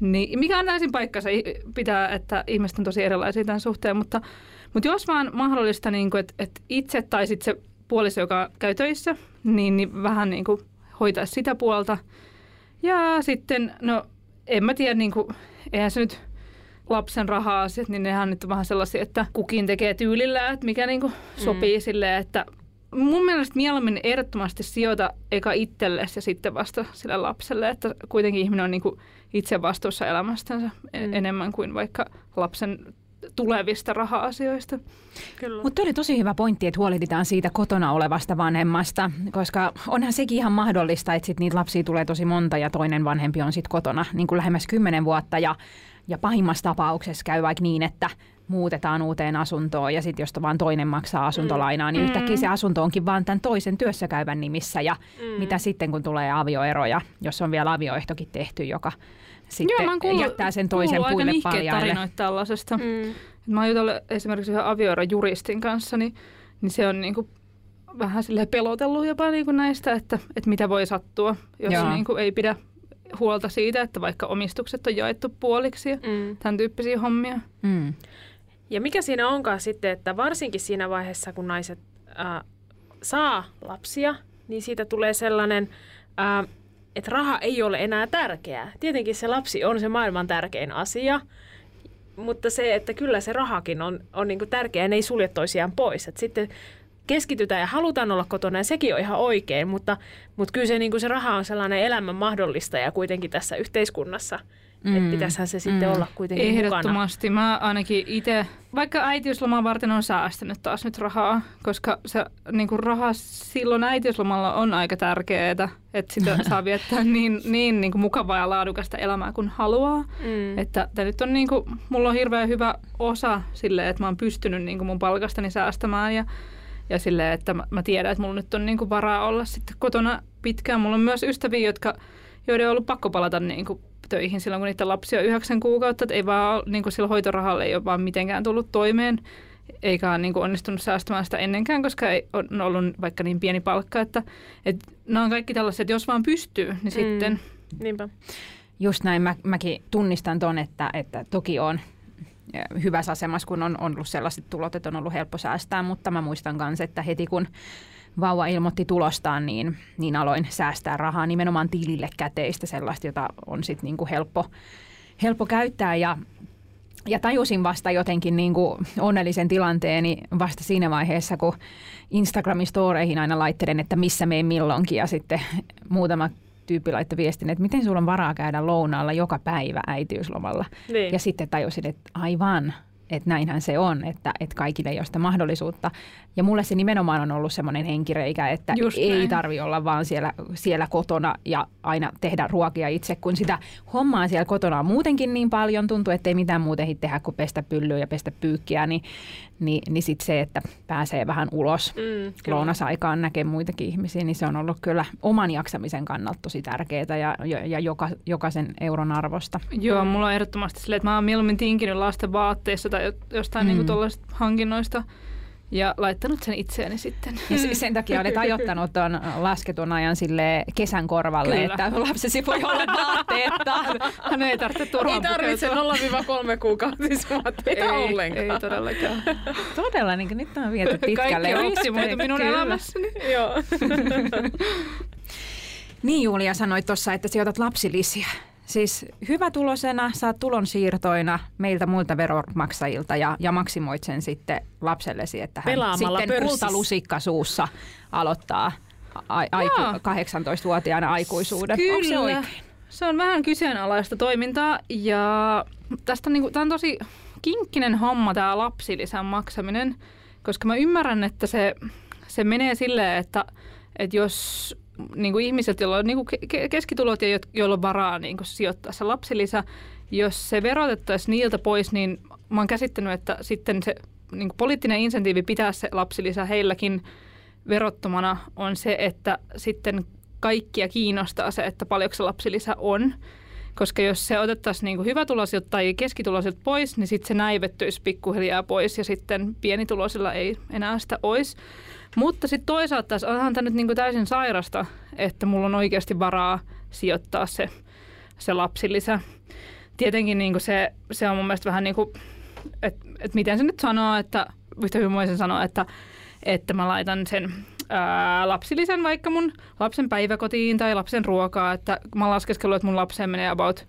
Speaker 3: niin mikä on täysin paikkansa pitää, että ihmiset on tosi erilaisia tämän suhteen. Mutta, mutta jos vaan mahdollista, niin kuin, että, että itse tai sitten se puoliso, joka käy töissä, niin, niin vähän niin kuin hoitaa sitä puolta. Ja sitten, no en mä tiedä, niin kuin, eihän se nyt lapsen raha-asiat, niin nehän nyt on vähän sellaisia, että kukin tekee tyylillä, että mikä niin kuin sopii mm. silleen, että mun mielestä mieluummin ehdottomasti sijoita eka itsellesi ja sitten vasta sille lapselle, että kuitenkin ihminen on niin kuin itse vastuussa elämästänsä mm. enemmän kuin vaikka lapsen tulevista raha-asioista.
Speaker 2: Mutta oli tosi hyvä pointti, että huolehditaan siitä kotona olevasta vanhemmasta, koska onhan sekin ihan mahdollista, että sit niitä lapsia tulee tosi monta ja toinen vanhempi on sitten kotona niin kuin lähemmäs kymmenen vuotta ja, ja pahimmassa tapauksessa käy vaikka niin, että muutetaan uuteen asuntoon ja sitten jos vaan toinen maksaa asuntolainaa, niin mm. yhtäkkiä se asunto onkin vaan tämän toisen työssäkäyvän nimissä ja mm. mitä sitten kun tulee avioeroja, jos on vielä avioehtokin tehty, joka sitten Joo, kuullut, jättää sen toisen puille
Speaker 3: paljaille. tällaisesta. Mm. Mä oon jutellut esimerkiksi yhden avioerojuristin kanssa, niin, niin se on niinku vähän sille pelotellut jopa niinku näistä, että, että mitä voi sattua, jos niinku ei pidä huolta siitä, että vaikka omistukset on jaettu puoliksi ja mm. tämän tyyppisiä hommia. Mm.
Speaker 4: Ja mikä siinä onkaan sitten, että varsinkin siinä vaiheessa, kun naiset äh, saa lapsia, niin siitä tulee sellainen... Äh, että raha ei ole enää tärkeää. Tietenkin se lapsi on se maailman tärkein asia, mutta se, että kyllä se rahakin on, on niin tärkeä ne ei sulje toisiaan pois. Et sitten keskitytään ja halutaan olla kotona ja sekin on ihan oikein, mutta, mutta kyllä se, niin se raha on sellainen elämän mahdollistaja kuitenkin tässä yhteiskunnassa – Mm. Että pitäisihän se sitten mm. olla kuitenkin
Speaker 3: Ehdottomasti.
Speaker 4: mukana.
Speaker 3: Mä ainakin itse, vaikka äitiyslomaa varten on säästänyt taas nyt rahaa, koska se niin kuin raha silloin äitiyslomalla on aika tärkeää, että sitä [LAUGHS] saa viettää niin, niin, niin kuin mukavaa ja laadukasta elämää kuin haluaa. Mm. Että nyt on niin kuin, mulla on hirveän hyvä osa sille, että mä oon pystynyt niin kuin mun palkastani säästämään ja ja silleen, että mä, mä tiedän, että mulla nyt on niin kuin varaa olla sitten kotona pitkään. Mulla on myös ystäviä, jotka, joiden on ollut pakko palata niin kuin töihin silloin, kun niitä lapsia on yhdeksän kuukautta. Että ei vaan, niin kuin sillä hoitorahalle ei ole vaan mitenkään tullut toimeen, eikä ole niin kuin onnistunut säästämään sitä ennenkään, koska ei on ollut vaikka niin pieni palkka. Että, että nämä on kaikki tällaiset, että jos vaan pystyy, niin mm. sitten...
Speaker 4: Niinpä.
Speaker 2: Just näin. Mä, mäkin tunnistan ton, että, että toki on hyvässä asemassa, kun on, on ollut sellaiset tulot, että on ollut helppo säästää, mutta mä muistan myös, että heti kun vauva ilmoitti tulostaan, niin, niin aloin säästää rahaa nimenomaan tilille käteistä, sellaista, jota on sitten niinku helppo, helppo käyttää. Ja ja tajusin vasta jotenkin niin kuin onnellisen tilanteeni vasta siinä vaiheessa, kun Instagramin storeihin aina laittelen, että missä meen milloinkin ja sitten muutama tyyppi laittoi viestin, että miten sulla on varaa käydä lounaalla joka päivä äitiyslomalla.
Speaker 4: Niin.
Speaker 2: Ja sitten tajusin, että aivan, että näinhän se on, että, että kaikille ei ole sitä mahdollisuutta. Ja mulle se nimenomaan on ollut semmoinen henkireikä, että
Speaker 3: Just
Speaker 2: ei
Speaker 3: näin.
Speaker 2: tarvi olla vaan siellä, siellä kotona ja aina tehdä ruokia itse, kun sitä hommaa siellä kotona on muutenkin niin paljon, tuntuu, että ei mitään muuta tehdä kuin pestä pyllyä ja pestä pyykkiä, niin, niin, niin sitten se, että pääsee vähän ulos
Speaker 4: Mm, kyllä.
Speaker 2: lounasaikaan näkee muitakin ihmisiä, niin se on ollut kyllä oman jaksamisen kannalta tosi tärkeää ja, ja, ja joka, jokaisen euron arvosta.
Speaker 3: Joo, mulla on ehdottomasti silleen, että mä oon mieluummin tinkinyt lasten vaatteissa tai jo- jostain
Speaker 2: Mm.
Speaker 3: niinku tuollaisista hankinnoista ja laittanut sen itseäni sitten.
Speaker 2: Ja se- sen takia olet ajoittanut tuon lasketun ajan sille kesän korvalle,
Speaker 3: Kyllä.
Speaker 2: että lapsesi voi olla vaatteetta.
Speaker 3: Hän ei tarvitse turhaan
Speaker 4: Ei tarvitse
Speaker 3: pukeutua.
Speaker 4: 0-3 kuukautista vaatteita
Speaker 3: ei,
Speaker 4: ollenkaan.
Speaker 3: Ei todellakaan.
Speaker 2: Todella, niin kuin nyt on viety pitkälle.
Speaker 3: Kaikki on optimoitu minun
Speaker 2: Kyllä.
Speaker 3: elämässäni.
Speaker 4: Joo.
Speaker 2: Niin Julia sanoi tuossa, että sijoitat lapsilisiä. Siis hyvä tulosena saat tulonsiirtoina meiltä muilta veronmaksajilta ja, ja maksimoit sen sitten lapsellesi, että hän
Speaker 4: Pelaamalla
Speaker 2: sitten
Speaker 4: pörssissä.
Speaker 2: kultalusikka suussa aloittaa a- aiku,
Speaker 3: Joo.
Speaker 2: 18-vuotiaana aikuisuuden. Onko se
Speaker 3: Kyllä.
Speaker 2: oikein?
Speaker 3: Se on vähän kyseenalaista toimintaa ja tästä on, niinku, tää on tosi kinkkinen homma tämä lapsilisän maksaminen, koska mä ymmärrän, että se, se menee silleen, että, että jos niinku ihmiset, joilla on niinku ke- keskitulot ja jo- joilla on varaa niinku sijoittaa se lapsilisä, jos se verotettaisiin niiltä pois, niin mä oon käsittänyt, että sitten se niinku poliittinen insentiivi pitää se lapsilisä heilläkin verottomana on se, että sitten kaikkia kiinnostaa se, että paljonko se lapsilisä on. Koska jos se otettaisiin niin hyvätuloisilta tai keskituloisilta pois, niin sitten se näivettyisi pikkuhiljaa pois ja sitten pienituloisilla ei enää sitä olisi. Mutta sitten toisaalta taas onhan tämä nyt niin täysin sairasta, että mulla on oikeasti varaa sijoittaa se, se lapsilisä. Tietenkin niin se, se on mun mielestä vähän niin kuin, että et miten se nyt sanoo, että yhtä hyvin voisin sanoa, että, että mä laitan sen ää, lapsilisän vaikka mun lapsen päiväkotiin tai lapsen ruokaa, että mä laskeskellut, että mun lapseen menee about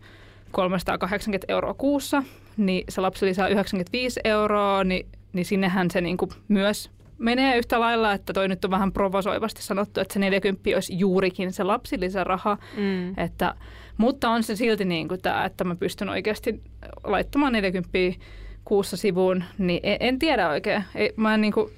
Speaker 3: 380 euroa kuussa, niin se lapsilisä on 95 euroa, niin, niin sinnehän se niinku myös menee yhtä lailla, että toi nyt on vähän provosoivasti sanottu, että se 40 olisi juurikin se lapsilisäraha,
Speaker 4: Mm.
Speaker 3: että, mutta on se silti niin kuin tämä, että mä pystyn oikeasti laittamaan 40 kuussa sivuun, niin en, en tiedä oikein. Ei, mä en niin kuin,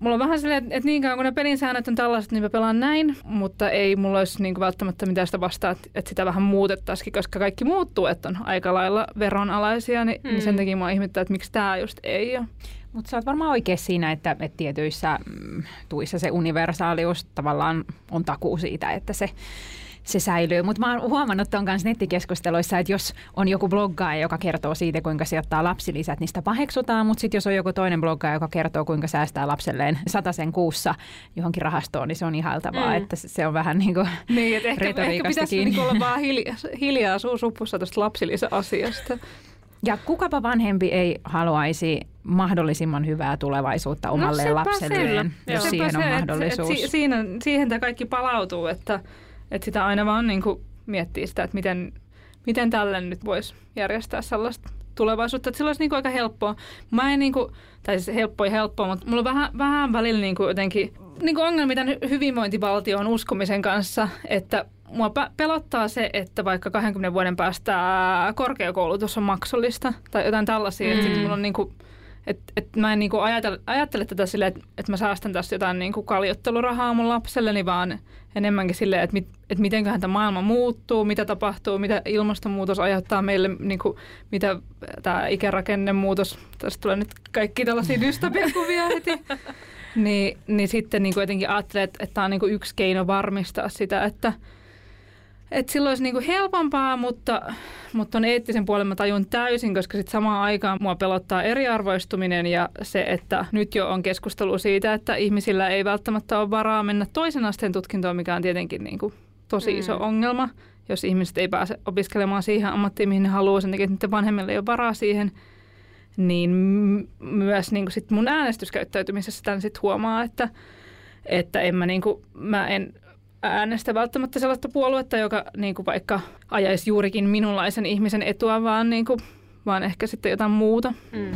Speaker 3: mulla on vähän silleen, että, niin kauan kun ne pelin säännöt on tällaiset, niin mä pelaan näin, mutta ei mulla olisi niin kuin välttämättä mitään sitä vastaa, että, sitä vähän muutettaisikin, koska kaikki muuttuu, että on aika lailla veronalaisia, niin, mm. niin sen takia mä ihmettää, että miksi tämä just ei ole.
Speaker 2: Mutta sä oot varmaan oikein siinä, että, että tietyissä mm, tuissa se universaalius tavallaan on takuu siitä, että se, se säilyy. Mutta mä oon huomannut tuon kanssa nettikeskusteluissa, että jos on joku bloggaaja, joka kertoo siitä, kuinka sijoittaa lapsilisät, niin sitä paheksutaan. Mutta sitten jos on joku toinen bloggaaja, joka kertoo, kuinka säästää lapselleen sen kuussa johonkin rahastoon, niin se on ihailtavaa,
Speaker 4: Mm.
Speaker 2: että se- on vähän [LAUGHS] niin kuin
Speaker 3: Niin, että ehkä, ehkä pitäisi niinku olla vaan hiljaa, hiljaa suusupussa tuosta lapsilisä-asiasta. [LAUGHS]
Speaker 2: Ja kukapa vanhempi ei haluaisi mahdollisimman hyvää tulevaisuutta omalle
Speaker 3: sepä
Speaker 2: lapselleen,
Speaker 3: se.
Speaker 2: jos siihen on
Speaker 3: se, et-
Speaker 2: mahdollisuus.
Speaker 3: Et, si, siinä, siihen tämä kaikki palautuu, että, että sitä aina vaan niin kuin miettii sitä, että miten, miten tälle nyt voisi järjestää sellaista tulevaisuutta, että sillä olisi niin kuin aika helppoa. Mä en niin kuin, tai siis helppoa ja helppoa, mutta mulla on vähän, vähän välillä niin kuin jotenkin niin kuin ongelmia tämän hyvinvointivaltion uskomisen kanssa, että mua pelottaa se, että vaikka 20 vuoden päästä korkeakoulutus on maksullista tai jotain tällaisia, mm. että mulla on niin kuin, et, et mä en niinku ajattele, ajattele tätä silleen, että et mä säästän tässä jotain niinku kaljottelurahaa mun lapselleni, vaan enemmänkin silleen, että mit, et mitenköhän tämä maailma muuttuu, mitä tapahtuu, mitä ilmastonmuutos aiheuttaa meille, niinku, mitä tämä ikärakennemuutos, tästä tulee nyt kaikki tällaisia [LAUGHS] dystopiakuvia heti, niin, niin sitten niinku jotenkin ajattelen, että, että tämä on niinku yksi keino varmistaa sitä, että että silloin olisi niinku helpompaa, mutta, mutta on eettisen puolen mä tajun täysin, koska sitten samaan aikaan mua pelottaa eriarvoistuminen ja se, että nyt jo on keskustelu siitä, että ihmisillä ei välttämättä ole varaa mennä toisen asteen tutkintoon, mikä on tietenkin niinku tosi iso
Speaker 4: Mm.
Speaker 3: ongelma, jos ihmiset ei pääse opiskelemaan siihen ammattiin, mihin ne haluaa, sen takia, että niiden vanhemmille ei ole varaa siihen. Niin myös niin sit mun äänestyskäyttäytymisessä tämän sit huomaa, että, että en mä, niin kuin, mä en äänestä välttämättä sellaista puoluetta, joka niin kuin vaikka ajaisi juurikin minunlaisen ihmisen etua, vaan, niin kuin, vaan ehkä sitten jotain muuta.
Speaker 4: Mm.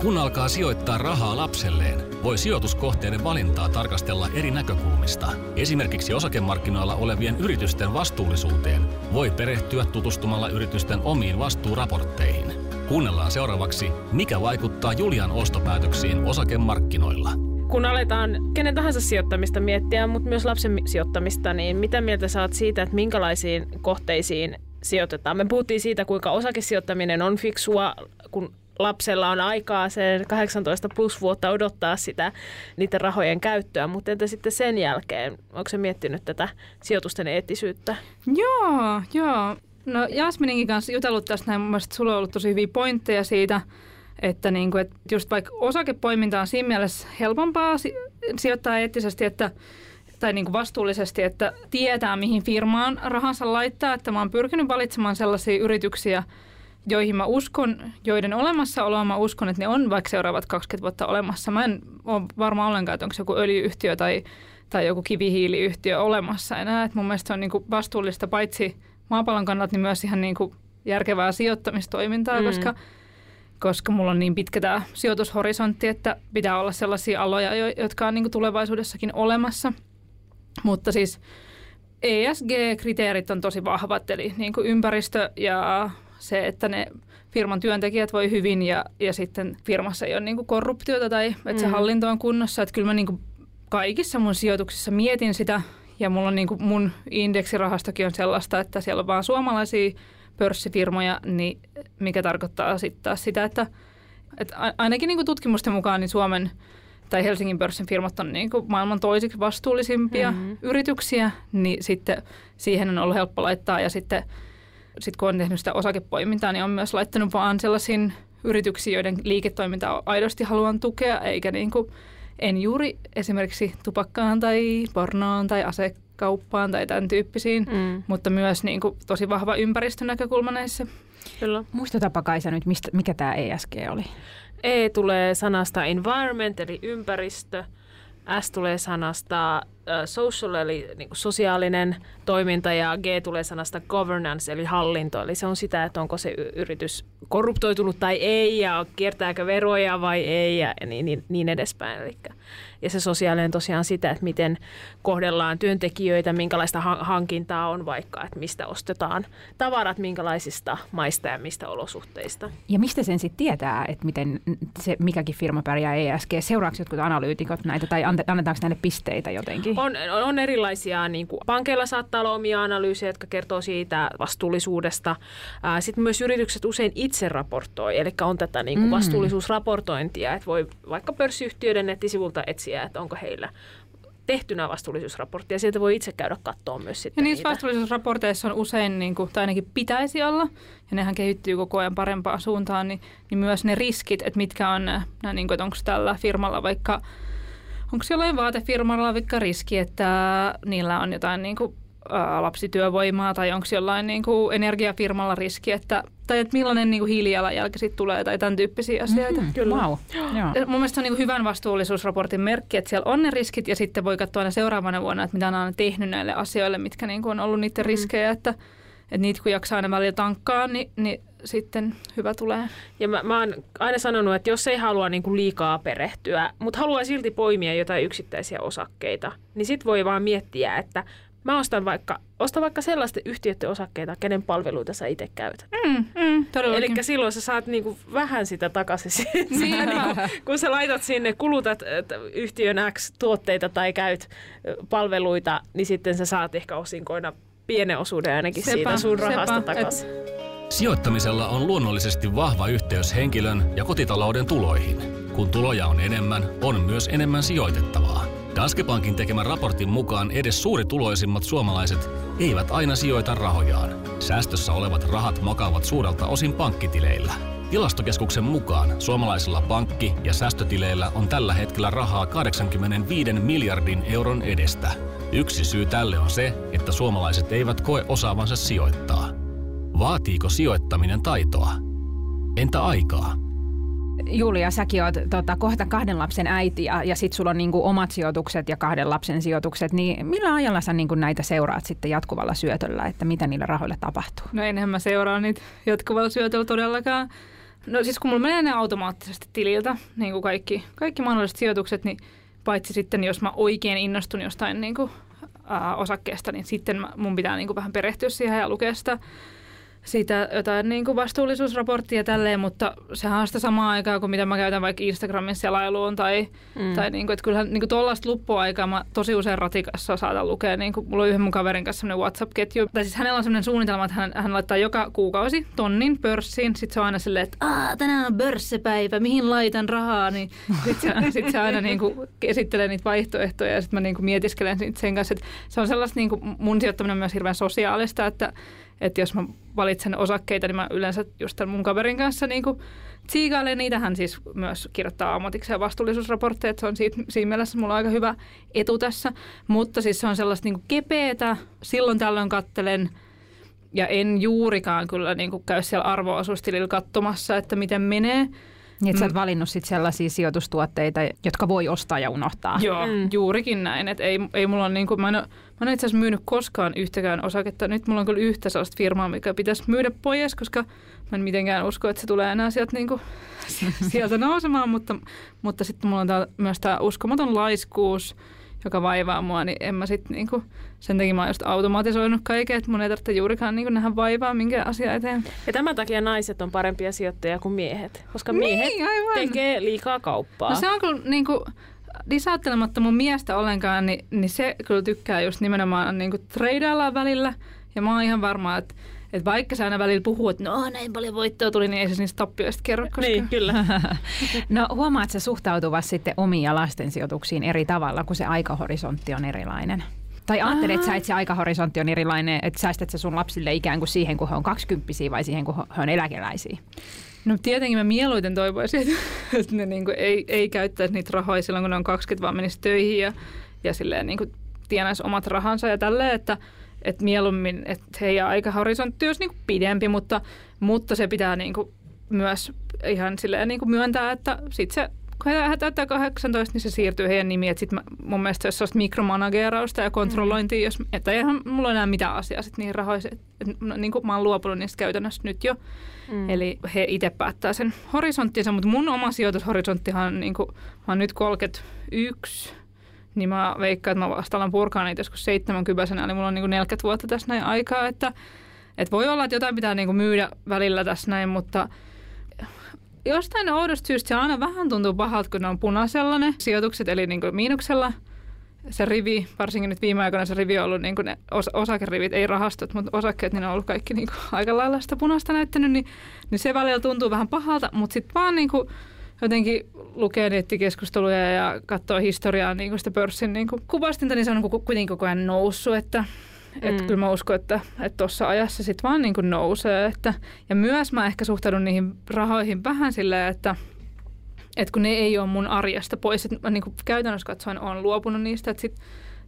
Speaker 1: Kun alkaa sijoittaa rahaa lapselleen, voi sijoituskohteiden valintaa tarkastella eri näkökulmista. Esimerkiksi osakemarkkinoilla olevien yritysten vastuullisuuteen voi perehtyä tutustumalla yritysten omiin vastuuraportteihin. Kuunnellaan seuraavaksi, mikä vaikuttaa Julian ostopäätöksiin osakemarkkinoilla.
Speaker 4: Kun aletaan kenen tahansa sijoittamista miettiä, mutta myös lapsen sijoittamista, niin mitä mieltä saat siitä, että minkälaisiin kohteisiin sijoitetaan? Me puhuttiin siitä, kuinka osakesijoittaminen on fiksua, kun lapsella on aikaa sen 18 plus vuotta odottaa sitä niiden rahojen käyttöä, mutta entä sitten sen jälkeen? Onko se miettinyt tätä sijoitusten eettisyyttä?
Speaker 3: Joo, joo. No Jasmininkin kanssa jutellut tästä näin, mun mielestä sulla on ollut tosi hyviä pointteja siitä, että, niin kuin, että just vaikka osakepoiminta on siinä mielessä helpompaa si- sijoittaa eettisesti, että tai niin kuin vastuullisesti, että tietää, mihin firmaan rahansa laittaa. Että mä oon pyrkinyt valitsemaan sellaisia yrityksiä, joihin mä uskon, joiden olemassaoloa mä uskon, että ne on vaikka seuraavat 20 vuotta olemassa. Mä en ole varma ollenkaan, että onko joku öljyyhtiö tai, tai joku kivihiiliyhtiö olemassa enää. Et mun mielestä se on niin kuin vastuullista paitsi maapallon kannalta, niin myös ihan niin kuin järkevää sijoittamistoimintaa, mm. koska, koska mulla on niin pitkä tämä sijoitushorisontti, että pitää olla sellaisia aloja, jotka on niin tulevaisuudessakin olemassa. Mutta siis ESG-kriteerit on tosi vahvat, eli niin kuin ympäristö ja se, että ne firman työntekijät voi hyvin ja, ja sitten firmassa ei ole niin kuin korruptiota tai että mm. se hallinto on kunnossa. Että kyllä mä niin kuin kaikissa mun sijoituksissa mietin sitä ja mulla on niin kuin mun indeksirahastokin on sellaista, että siellä on vaan suomalaisia pörssifirmoja, niin mikä tarkoittaa sitten taas sitä, että, että ainakin niin kuin tutkimusten mukaan niin Suomen tai Helsingin pörssin firmat on niin kuin maailman toisiksi vastuullisimpia mm-hmm. yrityksiä, niin sitten siihen on ollut helppo laittaa ja sitten sit kun on tehnyt sitä osakepoimintaa, niin on myös laittanut vaan sellaisiin yrityksiin, joiden liiketoimintaa aidosti haluan tukea, eikä niin kuin, en juuri esimerkiksi tupakkaan tai pornoon tai asekauppaan tai tämän tyyppisiin, mm. mutta myös niin kuin, tosi vahva ympäristönäkökulma näissä.
Speaker 2: Kyllä. Muistutapa Kaisa nyt, mistä, mikä tämä ESG oli?
Speaker 4: E tulee sanasta environment eli ympäristö. S tulee sanasta social eli niin kuin sosiaalinen toiminta ja G tulee sanasta governance eli hallinto. Eli se on sitä, että onko se yritys korruptoitunut tai ei ja kiertääkö veroja vai ei ja niin, niin, niin edespäin. Eli ja se sosiaalinen tosiaan sitä, että miten kohdellaan työntekijöitä, minkälaista hankintaa on vaikka, että mistä ostetaan tavarat, minkälaisista maista ja mistä olosuhteista.
Speaker 2: Ja mistä sen sitten tietää, että miten se mikäkin firma pärjää ESG? Seuraako jotkut analyytikot näitä tai annetaanko näille pisteitä jotenkin?
Speaker 4: On, on erilaisia, niin kuin pankeilla saattaa olla omia analyysejä, jotka kertoo siitä vastuullisuudesta. Sitten myös yritykset usein itse raportoi, eli on tätä niin kuin mm. vastuullisuusraportointia, että voi vaikka pörssiyhtiöiden nettisivulta etsiä että onko heillä tehtynä vastuullisuusraportti ja sieltä voi itse käydä katsoa myös sitten
Speaker 3: Ja niissä niitä. vastuullisuusraporteissa on usein, niin kuin, tai ainakin pitäisi olla, ja nehän kehittyy koko ajan parempaan suuntaan, niin, niin myös ne riskit, että mitkä on, nämä, niin kuin, että onko tällä firmalla vaikka, onko jollain vaatefirmalla vaikka riski, että niillä on jotain niin kuin, lapsityövoimaa tai onko jollain niin kuin energiafirmalla riski, että, tai että millainen niin kuin hiilijalanjälki sitten tulee tai tämän tyyppisiä asioita.
Speaker 2: Mm-hmm, Kyllä. Wow.
Speaker 3: Joo. Mun mielestä on niin kuin hyvän vastuullisuusraportin merkki, että siellä on ne riskit ja sitten voi katsoa aina seuraavana vuonna, että mitä on aina tehnyt näille asioille, mitkä niin kuin on ollut niiden mm-hmm. riskejä, että, että niitä kun jaksaa aina välillä tankkaa, niin, niin sitten hyvä tulee.
Speaker 4: Ja mä, mä oon aina sanonut, että jos ei halua niin kuin liikaa perehtyä, mutta haluaa silti poimia jotain yksittäisiä osakkeita, niin sit voi vaan miettiä, että Mä ostan vaikka, ostan vaikka sellaisten yhtiöiden osakkeita, kenen palveluita sä itse käytät.
Speaker 3: Mm, mm,
Speaker 4: Eli silloin sä saat niinku vähän sitä takaisin. [LAUGHS] Niin, niinku, kun sä laitat sinne, kulutat yhtiön X tuotteita tai käyt palveluita, niin sitten sä saat ehkä osinkoina pienen osuuden ainakin sepä, siitä sun rahasta takaisin.
Speaker 1: Sijoittamisella on luonnollisesti vahva yhteys henkilön ja kotitalouden tuloihin. Kun tuloja on enemmän, on myös enemmän sijoitettavaa. Danske Bankin tekemän raportin mukaan edes suurituloisimmat suomalaiset eivät aina sijoita rahojaan. Säästössä olevat rahat makaavat suurelta osin pankkitileillä. Tilastokeskuksen mukaan suomalaisilla pankki- ja säästötileillä on tällä hetkellä rahaa 85 miljardin euron edestä. Yksi syy tälle on se, että suomalaiset eivät koe osaavansa sijoittaa. Vaatiiko sijoittaminen taitoa? Entä aikaa?
Speaker 2: Julia, säkin oot tota, kohta kahden lapsen äiti ja, ja sit sulla on niinku omat sijoitukset ja kahden lapsen sijoitukset, niin millä ajalla sä niinku näitä seuraat sitten jatkuvalla syötöllä, että mitä niillä rahoilla tapahtuu?
Speaker 3: No enhän mä seuraa niitä jatkuvalla syötöllä todellakaan. No siis kun mulla menee ne automaattisesti tililtä, niin kuin kaikki, kaikki mahdolliset sijoitukset, niin paitsi sitten jos mä oikein innostun jostain niin kuin, ää, osakkeesta, niin sitten mun pitää niin kuin vähän perehtyä siihen ja lukea sitä siitä jotain niin kuin vastuullisuusraporttia tälleen, mutta on sitä samaa aikaa kuin mitä mä käytän vaikka Instagramin selailuun tai, mm. tai niin kuin, että kyllähän niin kuin tuollaista luppuaikaa mä tosi usein ratikassa saatan lukea. Niin kuin, mulla on yhden mun kaverin kanssa sellainen WhatsApp-ketju. Tai siis hänellä on sellainen suunnitelma, että hän, hän laittaa joka kuukausi tonnin pörssiin. Sitten se on aina silleen, että Aa, tänään on pörssipäivä, mihin laitan rahaa. Niin sitten se, sit se aina niin kuin, esittelee niitä vaihtoehtoja ja sitten mä niin kuin, mietiskelen sen kanssa. Että se on sellaista, niin kuin, mun sijoittaminen on myös hirveän sosiaalista, että että jos mä valitsen osakkeita, niin mä yleensä just tämän mun kaverin kanssa niin tsiikailen niitä. Hän siis myös kirjoittaa ammatikseen vastuullisuusraportteja, että se on siitä, siinä mielessä mulla on aika hyvä etu tässä. Mutta siis se on sellaista niin kepeätä. Silloin tällöin kattelen ja en juurikaan kyllä niin käy siellä arvoasuustililla katsomassa, että miten menee.
Speaker 2: Niin, että sä oot mm. valinnut sit sellaisia sijoitustuotteita, jotka voi ostaa ja unohtaa.
Speaker 3: Joo, mm. juurikin näin. Et ei, ei mulla niin kuin, mä en, mä en itse asiassa myynyt koskaan yhtäkään osaketta. Nyt mulla on kyllä yhtä sellaista firmaa, mikä pitäisi myydä pois, koska mä en mitenkään usko, että se tulee enää sieltä, niin kuin, [LAUGHS] sieltä nousemaan. Mutta, mutta sitten mulla on tää, myös tämä uskomaton laiskuus, joka vaivaa mua, niin en mä sitten niinku, sen takia mä oon just automatisoinut kaiken, että mun ei tarvitse juurikaan niinku nähdä vaivaa minkä asia eteen.
Speaker 4: Ja tämän takia naiset on parempia sijoittajia kuin miehet, koska miehet niin, aivan. tekee liikaa kauppaa.
Speaker 3: No se on kyllä niinku, lisäyttelemättä mun miestä ollenkaan, niin, niin se kyllä tykkää just nimenomaan niinku treidailla välillä. Ja mä oon ihan varma, että että vaikka sä aina välillä puhuu, että no näin paljon voittoa tuli, niin ei se niistä tappioista kerro. Koska...
Speaker 4: Niin, kyllä. [LAUGHS]
Speaker 2: no huomaat sä suhtautuvasti sitten omiin lasten sijoituksiin eri tavalla, kun se aikahorisontti on erilainen? Tai ajattelet sä, että se aikahorisontti on erilainen, että säästät sä sun lapsille ikään kuin siihen, kun he on kaksikymppisiä vai siihen, kun he on eläkeläisiä?
Speaker 3: No tietenkin mä mieluiten toivoisin, että, ne niin kuin ei, ei käyttäisi niitä rahoja silloin, kun ne on 20, vaan menisi töihin ja, ja silleen niin kuin tienaisi omat rahansa ja tälleen, että – että mieluummin, että heidän aikahorisontti olisi niinku pidempi, mutta, mutta se pitää niinku myös ihan silleen niinku myöntää, että sitten se 18, niin se siirtyy heidän nimiin. Että sit mä, mun mielestä se olisi sellaista mikromanagerausta ja kontrollointia, mm. jos, että eihän mulla enää mitään asiaa sit niihin rahoihin. No, niin kuin mä oon luopunut niistä käytännössä nyt jo. Mm. Eli he itse päättää sen horisonttinsa, mutta mun oma sijoitushorisonttihan on, niin kuin, mä oon nyt 31, niin mä veikkaan, että mä vasta alan purkaa niitä joskus 70 eli mulla on niin 40 vuotta tässä näin aikaa, että, että voi olla, että jotain pitää niin myydä välillä tässä näin, mutta jostain oudosta syystä se aina vähän tuntuu pahalta, kun ne on punaisella ne sijoitukset, eli niin miinuksella. Se rivi, varsinkin nyt viime aikoina se rivi on ollut niin ne os- osakerivit, ei rahastot, mutta osakkeet, niin ne on ollut kaikki niin [LAUGHS] aika lailla sitä punaista näyttänyt, niin, niin se välillä tuntuu vähän pahalta, mutta sitten vaan niin kuin, jotenkin lukee nettikeskusteluja ja katsoo historiaa niin kuin sitä pörssin niin kuin kuvastinta, niin se on kuitenkin koko ajan noussut, että mm. että kyllä mä uskon, että tuossa ajassa sit vaan niin kuin nousee. Että, ja myös mä ehkä suhtaudun niihin rahoihin vähän silleen, että että kun ne ei ole mun arjesta pois, että mä niin kuin käytännössä katsoen olen luopunut niistä, että sit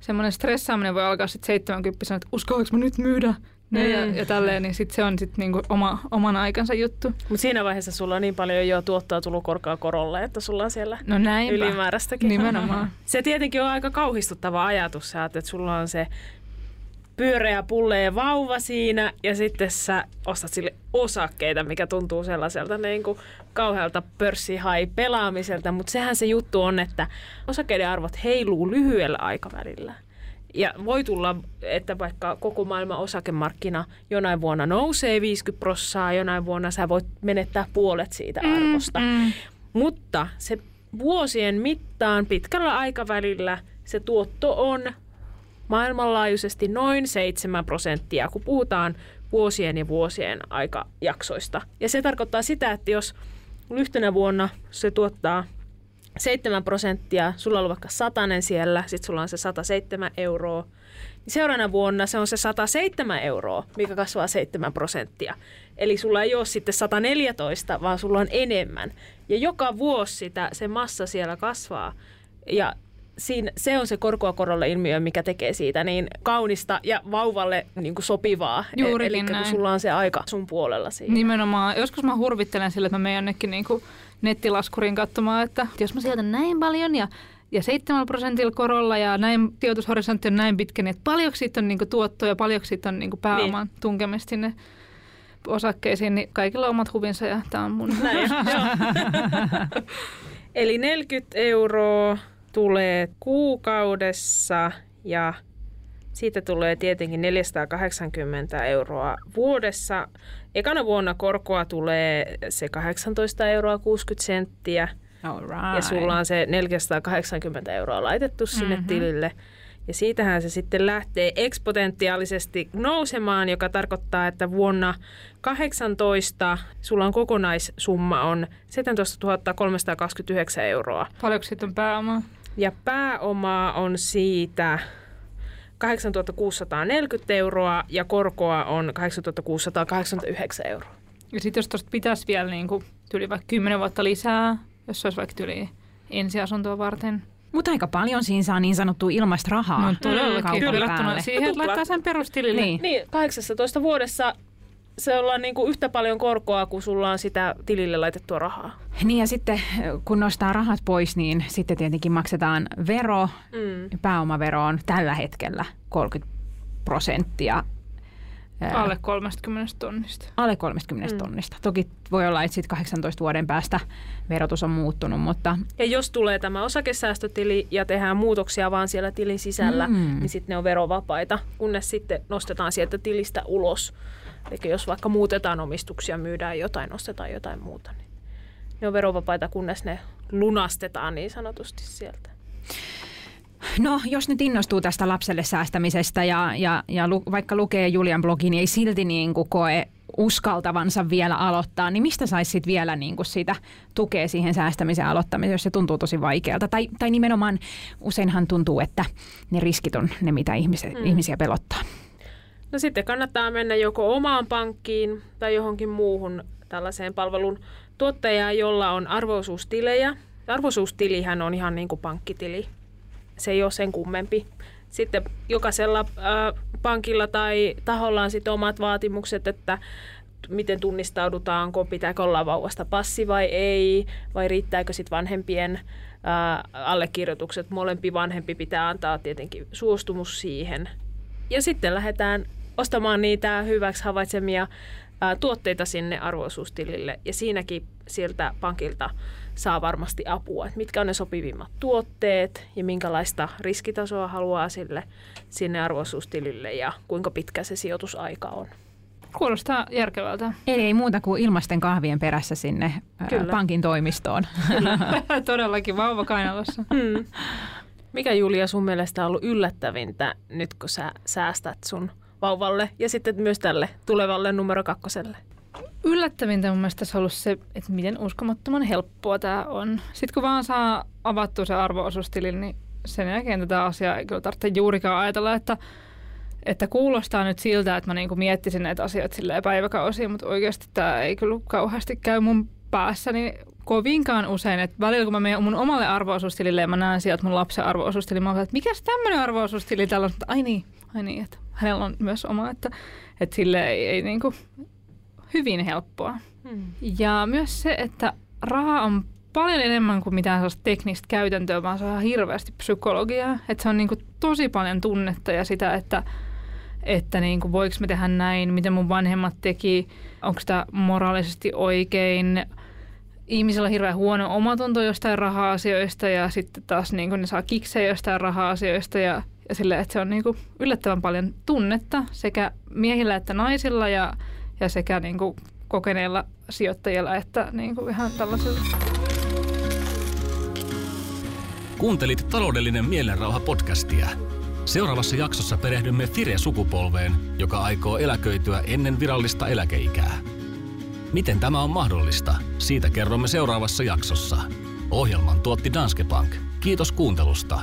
Speaker 3: semmoinen stressaaminen voi alkaa sitten 70 että uskallanko mä nyt myydä ne mm. ja, ja tälleen, niin sit se on sitten niinku oma, oman aikansa juttu.
Speaker 4: Mutta siinä vaiheessa sulla on niin paljon jo tuottaa tullut korkaa korolle, että sulla on siellä
Speaker 3: no
Speaker 4: ylimääräistäkin.
Speaker 3: Nimenomaan.
Speaker 4: Se tietenkin on aika kauhistuttava ajatus, että sulla on se pyöreä pulleen vauva siinä ja sitten sä ostat sille osakkeita, mikä tuntuu sellaiselta niin kuin kauhealta pörssihai pelaamiselta, mutta sehän se juttu on, että osakkeiden arvot heiluu lyhyellä aikavälillä. Ja voi tulla, että vaikka koko maailman osakemarkkina jonain vuonna nousee 50 prossaa, jonain vuonna sä voit menettää puolet siitä mm, arvosta. Mm, mm. Mutta se vuosien mittaan pitkällä aikavälillä se tuotto on maailmanlaajuisesti noin 7 prosenttia, kun puhutaan vuosien ja vuosien aikajaksoista. Ja se tarkoittaa sitä, että jos yhtenä vuonna se tuottaa 7 prosenttia, sulla on vaikka satanen siellä, sitten sulla on se 107 euroa, niin seuraavana vuonna se on se 107 euroa, mikä kasvaa 7 prosenttia. Eli sulla ei ole sitten 114, vaan sulla on enemmän. Ja joka vuosi sitä, se massa siellä kasvaa. Ja siinä, se on se korkoa korolle ilmiö, mikä tekee siitä niin kaunista ja vauvalle niin kuin sopivaa.
Speaker 3: Juurikin
Speaker 4: Eli kun
Speaker 3: näin.
Speaker 4: sulla on se aika sun puolella siinä.
Speaker 3: Nimenomaan. Joskus mä hurvittelen sille, että mä menen jonnekin niinku nettilaskurin katsomaan, että jos mä sieltän näin paljon ja ja 7 prosentilla korolla ja näin sijoitushorisontti on näin pitkä, niin että paljonko siitä on niinku tuottoa ja paljonko siitä on niinku pääoman niin. tunkemista sinne osakkeisiin, niin kaikilla on omat huvinsa ja tämä on mun.
Speaker 4: Näin. [LAUGHS] Eli 40 euroa tulee kuukaudessa ja siitä tulee tietenkin 480 euroa vuodessa. Ekana vuonna korkoa tulee se 18 euroa 60 senttiä
Speaker 2: Alright.
Speaker 4: ja sulla on se 480 euroa laitettu sinne mm-hmm. tilille. Ja siitähän se sitten lähtee eksponentiaalisesti nousemaan, joka tarkoittaa, että vuonna 18 sulla on kokonaissumma on 17 329 euroa.
Speaker 3: Paljonko siitä on pääomaa?
Speaker 4: Ja pääomaa on siitä 8640 euroa ja korkoa on 8689 euroa.
Speaker 3: Ja sitten jos tuosta pitäisi vielä niinku, tyyli vaikka 10 vuotta lisää, jos se olisi vaikka tyyli ensiasuntoa varten.
Speaker 2: Mutta aika paljon siinä saa niin sanottua ilmaista rahaa.
Speaker 3: No todellakin
Speaker 2: päälle.
Speaker 3: siihen, että laittaa sen perustilille.
Speaker 2: Niin.
Speaker 4: Niin, 18 vuodessa se ollaan niin kuin yhtä paljon korkoa, kuin sulla on sitä tilille laitettua rahaa.
Speaker 2: Niin ja sitten kun nostaa rahat pois, niin sitten tietenkin maksetaan vero.
Speaker 4: Mm.
Speaker 2: Pääomavero on tällä hetkellä 30 prosenttia.
Speaker 3: Alle 30 tonnista.
Speaker 2: alle 30
Speaker 4: Mm.
Speaker 2: tonnista. Toki voi olla, että sitten 18 vuoden päästä verotus on muuttunut, mutta
Speaker 4: Ja jos tulee tämä osakesäästötili ja tehdään muutoksia vaan siellä tilin sisällä,
Speaker 2: mm.
Speaker 4: niin sitten ne on verovapaita, kunnes sitten nostetaan sieltä tilistä ulos. Eli jos vaikka muutetaan omistuksia, myydään jotain, ostetaan jotain muuta, niin ne on verovapaita, kunnes ne lunastetaan niin sanotusti sieltä.
Speaker 2: No, jos nyt innostuu tästä lapselle säästämisestä ja, ja, ja lu, vaikka lukee Julian blogin, niin ei silti niin kuin koe uskaltavansa vielä aloittaa, niin mistä saisi vielä niin kuin sitä tukea siihen säästämisen aloittamiseen, jos se tuntuu tosi vaikealta? Tai, tai nimenomaan useinhan tuntuu, että ne riskit on ne, mitä ihmisiä,
Speaker 4: Mm.
Speaker 2: ihmisiä pelottaa.
Speaker 4: No sitten kannattaa mennä joko omaan pankkiin tai johonkin muuhun tällaiseen palvelun tuottajaan, jolla on arvoisuustilejä. Arvoisuustilihän on ihan niin kuin pankkitili. Se ei ole sen kummempi. Sitten jokaisella äh, pankilla tai taholla on sitten omat vaatimukset, että miten tunnistaudutaanko, pitääkö olla vauvasta passi vai ei, vai riittääkö sitten vanhempien ää, allekirjoitukset. Molempi vanhempi pitää antaa tietenkin suostumus siihen. Ja sitten lähdetään ostamaan niitä hyväksi havaitsemia ää, tuotteita sinne arvoisuustilille. Ja siinäkin sieltä pankilta saa varmasti apua, että mitkä on ne sopivimmat tuotteet ja minkälaista riskitasoa haluaa sille sinne arvoisuustilille ja kuinka pitkä se sijoitusaika on.
Speaker 3: Kuulostaa järkevältä.
Speaker 2: Eli ei muuta kuin ilmaisten kahvien perässä sinne
Speaker 4: Kyllä.
Speaker 2: pankin toimistoon. [LAUGHS]
Speaker 3: Todellakin vauva kainalossa.
Speaker 4: Mm. Mikä Julia sun mielestä on ollut yllättävintä nyt, kun sä säästät sun vauvalle ja sitten myös tälle tulevalle numero kakkoselle?
Speaker 3: Yllättävintä mun mielestä on ollut se, että miten uskomattoman helppoa tämä on. Sitten kun vaan saa avattua se arvoosuustilin, niin sen jälkeen tätä asiaa ei kyllä tarvitse juurikaan ajatella, että, että kuulostaa nyt siltä, että mä niinku miettisin näitä asioita päiväkausia, mutta oikeasti tämä ei kyllä kauheasti käy mun päässäni kovinkaan usein. Että välillä kun mä menen mun omalle arvoosuustilille ja mä näen sieltä mun lapsen arvoosuustilin, mä oon, että mikäs tämmöinen arvoosuustili täällä on? Että Ai niin, ai niin, että hänellä on myös oma, että, että sille ei, ei niinku hyvin helppoa.
Speaker 4: Hmm.
Speaker 3: Ja myös se, että raha on paljon enemmän kuin mitään sellaista teknistä käytäntöä, vaan se on hirveästi psykologiaa. Että se on niin kuin tosi paljon tunnetta ja sitä, että, että niin kuin voiko me tehdä näin, miten mun vanhemmat teki, onko tämä moraalisesti oikein. Ihmisillä on hirveän huono omatunto jostain raha-asioista ja sitten taas niin kuin ne saa kiksejä jostain raha-asioista ja, ja sille, että se on niin kuin yllättävän paljon tunnetta sekä miehillä että naisilla ja, ja sekä niin kuin kokeneilla sijoittajilla että niin kuin ihan tällaisilla.
Speaker 1: Kuuntelit taloudellinen mielenrauha podcastia. Seuraavassa jaksossa perehdymme Fire-sukupolveen, joka aikoo eläköityä ennen virallista eläkeikää. Miten tämä on mahdollista? Siitä kerromme seuraavassa jaksossa. Ohjelman tuotti Danske Bank. Kiitos kuuntelusta.